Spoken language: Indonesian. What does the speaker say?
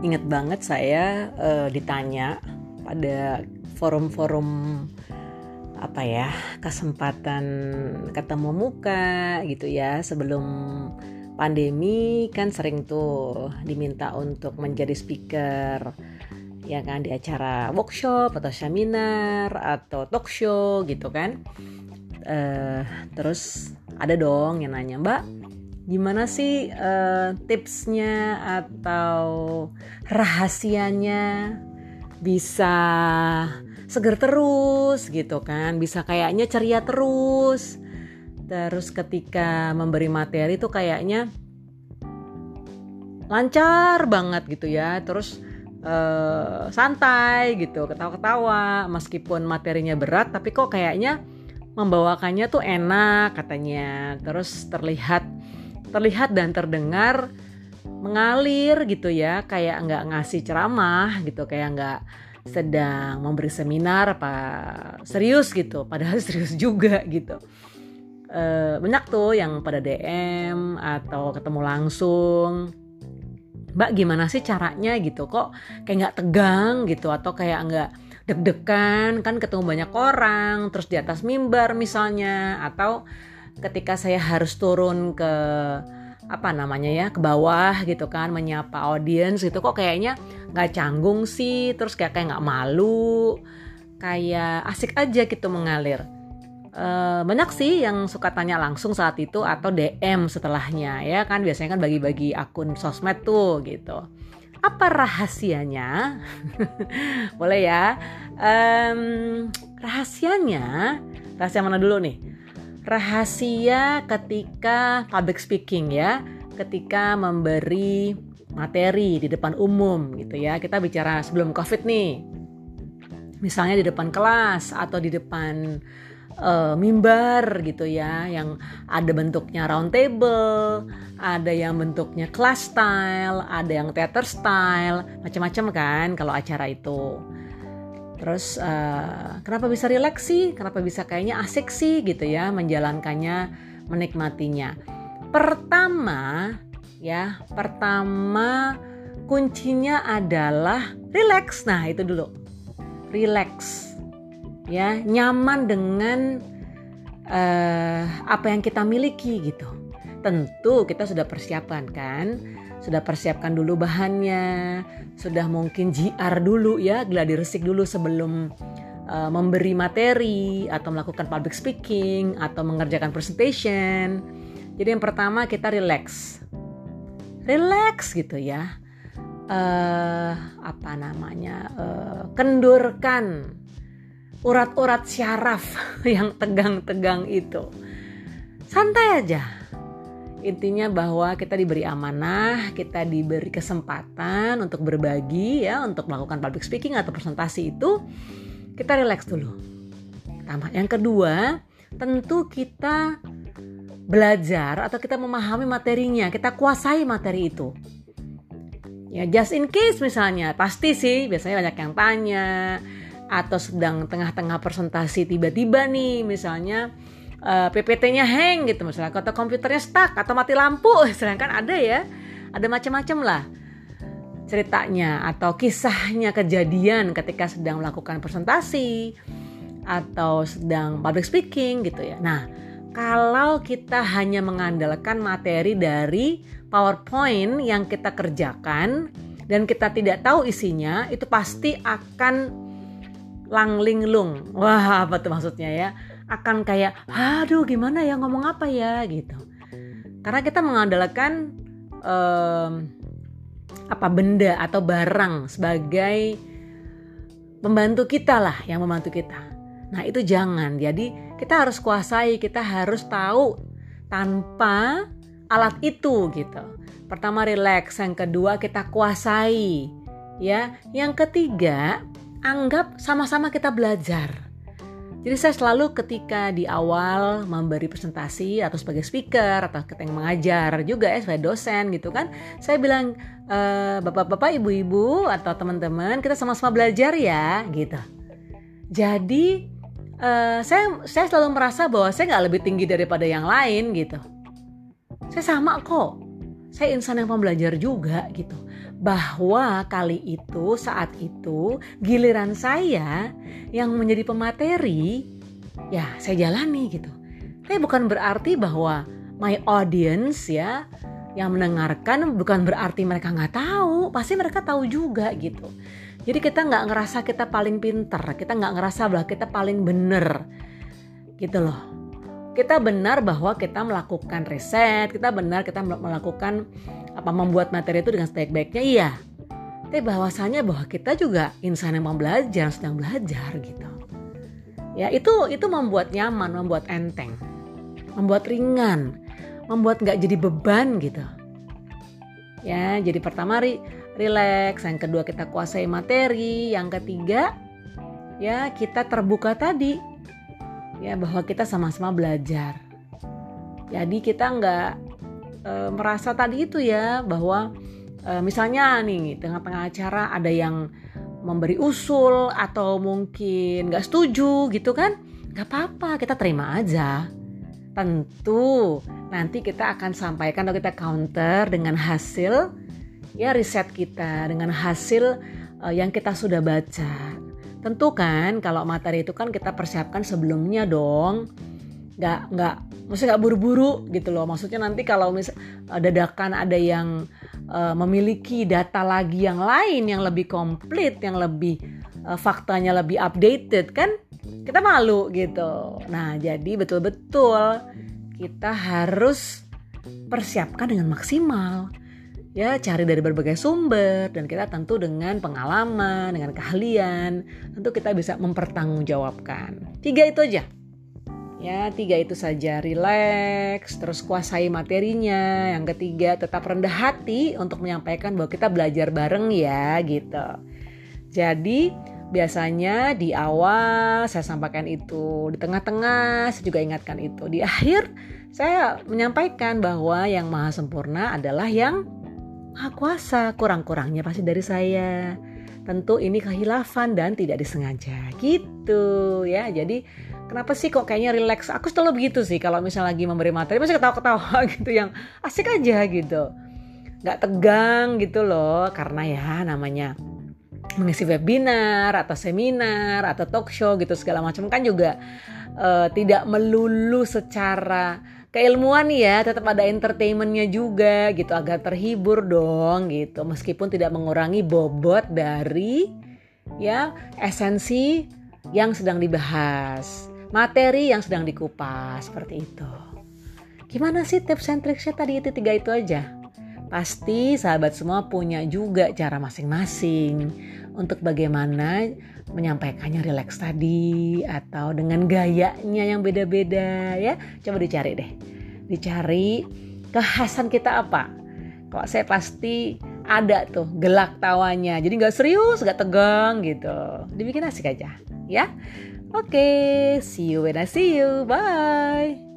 inget banget saya uh, ditanya pada forum-forum apa ya kesempatan ketemu muka gitu ya sebelum pandemi kan sering tuh diminta untuk menjadi speaker ya kan di acara workshop atau seminar atau talk show gitu kan. Uh, terus ada dong yang nanya mbak gimana sih uh, tipsnya atau rahasianya bisa seger terus gitu kan? Bisa kayaknya ceria terus. Terus ketika memberi materi tuh kayaknya lancar banget gitu ya. Terus uh, santai gitu ketawa-ketawa. Meskipun materinya berat tapi kok kayaknya membawakannya tuh enak katanya. Terus terlihat terlihat dan terdengar mengalir gitu ya kayak nggak ngasih ceramah gitu kayak nggak sedang memberi seminar apa serius gitu padahal serius juga gitu. E, banyak tuh yang pada DM atau ketemu langsung Mbak gimana sih caranya gitu? Kok kayak nggak tegang gitu atau kayak nggak deg-degan? Kan ketemu banyak orang terus di atas mimbar misalnya atau ketika saya harus turun ke apa namanya ya ke bawah gitu kan menyapa audiens gitu kok kayaknya nggak canggung sih terus kayak kayak nggak malu kayak asik aja gitu mengalir. Uh, banyak sih yang suka tanya langsung saat itu atau DM setelahnya ya kan. Biasanya kan bagi-bagi akun sosmed tuh gitu. Apa rahasianya? Boleh ya? Um, rahasianya rahasia mana dulu nih rahasia ketika public speaking ya, ketika memberi materi di depan umum gitu ya. Kita bicara sebelum Covid nih. Misalnya di depan kelas atau di depan uh, mimbar gitu ya yang ada bentuknya round table, ada yang bentuknya class style, ada yang theater style, macam-macam kan kalau acara itu. Terus uh, kenapa bisa rileks sih? Kenapa bisa kayaknya asik sih gitu ya menjalankannya, menikmatinya. Pertama ya, pertama kuncinya adalah rileks. Nah, itu dulu. Rileks. Ya, nyaman dengan uh, apa yang kita miliki gitu. Tentu kita sudah persiapan kan sudah persiapkan dulu bahannya, sudah mungkin GR dulu ya, gladi resik dulu sebelum uh, memberi materi atau melakukan public speaking atau mengerjakan presentation. Jadi yang pertama kita relax, relax gitu ya. Uh, apa namanya? Uh, kendurkan urat-urat syaraf yang tegang-tegang itu. Santai aja Intinya bahwa kita diberi amanah, kita diberi kesempatan untuk berbagi ya, untuk melakukan public speaking atau presentasi itu kita relax dulu. Pertama, yang kedua, tentu kita belajar atau kita memahami materinya, kita kuasai materi itu. Ya, just in case misalnya, pasti sih biasanya banyak yang tanya atau sedang tengah-tengah presentasi tiba-tiba nih misalnya eh, PPT-nya hang gitu misalnya atau komputernya stuck atau mati lampu misalnya kan ada ya ada macam-macam lah ceritanya atau kisahnya kejadian ketika sedang melakukan presentasi atau sedang public speaking gitu ya. Nah, kalau kita hanya mengandalkan materi dari PowerPoint yang kita kerjakan dan kita tidak tahu isinya, itu pasti akan langlinglung. Wah, apa tuh maksudnya ya? Akan kayak aduh gimana ya ngomong apa ya? Gitu. Karena kita mengandalkan um, apa benda atau barang sebagai pembantu kita lah yang membantu kita. Nah itu jangan. Jadi kita harus kuasai kita harus tahu tanpa alat itu gitu. Pertama relax. Yang kedua kita kuasai ya. Yang ketiga anggap sama-sama kita belajar jadi saya selalu ketika di awal memberi presentasi atau sebagai speaker atau ketika mengajar juga ya sebagai dosen gitu kan, saya bilang e, bapak-bapak, ibu-ibu atau teman-teman kita sama-sama belajar ya gitu. Jadi uh, saya saya selalu merasa bahwa saya nggak lebih tinggi daripada yang lain gitu. Saya sama kok. Saya insan yang pembelajar juga gitu. Bahwa kali itu saat itu giliran saya yang menjadi pemateri ya saya jalani gitu. Tapi bukan berarti bahwa my audience ya yang mendengarkan bukan berarti mereka nggak tahu, pasti mereka tahu juga gitu. Jadi kita nggak ngerasa kita paling pinter, kita nggak ngerasa bahwa kita paling bener, gitu loh. Kita benar bahwa kita melakukan riset, kita benar kita melakukan apa membuat materi itu dengan sebaik-baiknya, iya. Tapi bahwasanya bahwa kita juga insan yang mau belajar, sedang belajar gitu. Ya itu itu membuat nyaman, membuat enteng, membuat ringan membuat nggak jadi beban gitu. Ya, jadi pertama ri relax, yang kedua kita kuasai materi, yang ketiga ya kita terbuka tadi ya bahwa kita sama-sama belajar. Jadi kita nggak e, merasa tadi itu ya bahwa e, misalnya nih tengah-tengah acara ada yang memberi usul atau mungkin nggak setuju gitu kan nggak apa-apa kita terima aja tentu nanti kita akan sampaikan atau kita counter dengan hasil ya riset kita dengan hasil uh, yang kita sudah baca. Tentu kan kalau materi itu kan kita persiapkan sebelumnya dong. Nggak nggak maksudnya nggak buru-buru gitu loh. Maksudnya nanti kalau mis uh, dadakan ada yang uh, memiliki data lagi yang lain yang lebih komplit, yang lebih uh, faktanya lebih updated kan kita malu gitu. Nah, jadi betul-betul kita harus persiapkan dengan maksimal. Ya, cari dari berbagai sumber dan kita tentu dengan pengalaman, dengan keahlian, tentu kita bisa mempertanggungjawabkan. Tiga itu aja. Ya, tiga itu saja. Relax, terus kuasai materinya. Yang ketiga, tetap rendah hati untuk menyampaikan bahwa kita belajar bareng ya, gitu. Jadi, Biasanya di awal saya sampaikan itu, di tengah-tengah saya juga ingatkan itu, di akhir saya menyampaikan bahwa yang maha sempurna adalah yang maha kuasa, kurang-kurangnya pasti dari saya. Tentu ini kehilafan dan tidak disengaja gitu ya. Jadi kenapa sih kok kayaknya relax? Aku selalu begitu sih kalau misalnya lagi memberi materi masih ketawa-ketawa gitu yang asik aja gitu. Gak tegang gitu loh karena ya namanya mengisi webinar atau seminar atau talk show gitu segala macam kan juga uh, tidak melulu secara keilmuan ya tetap ada entertainmentnya juga gitu agar terhibur dong gitu. Meskipun tidak mengurangi bobot dari ya esensi yang sedang dibahas materi yang sedang dikupas seperti itu. Gimana sih tips and triknya tadi itu tiga itu aja pasti sahabat semua punya juga cara masing-masing untuk bagaimana menyampaikannya rileks tadi atau dengan gayanya yang beda-beda ya. Coba dicari deh. Dicari kekhasan kita apa. Kok saya pasti ada tuh gelak tawanya. Jadi nggak serius, nggak tegang gitu. Dibikin asik aja ya. Oke, okay, see you when I see you. Bye.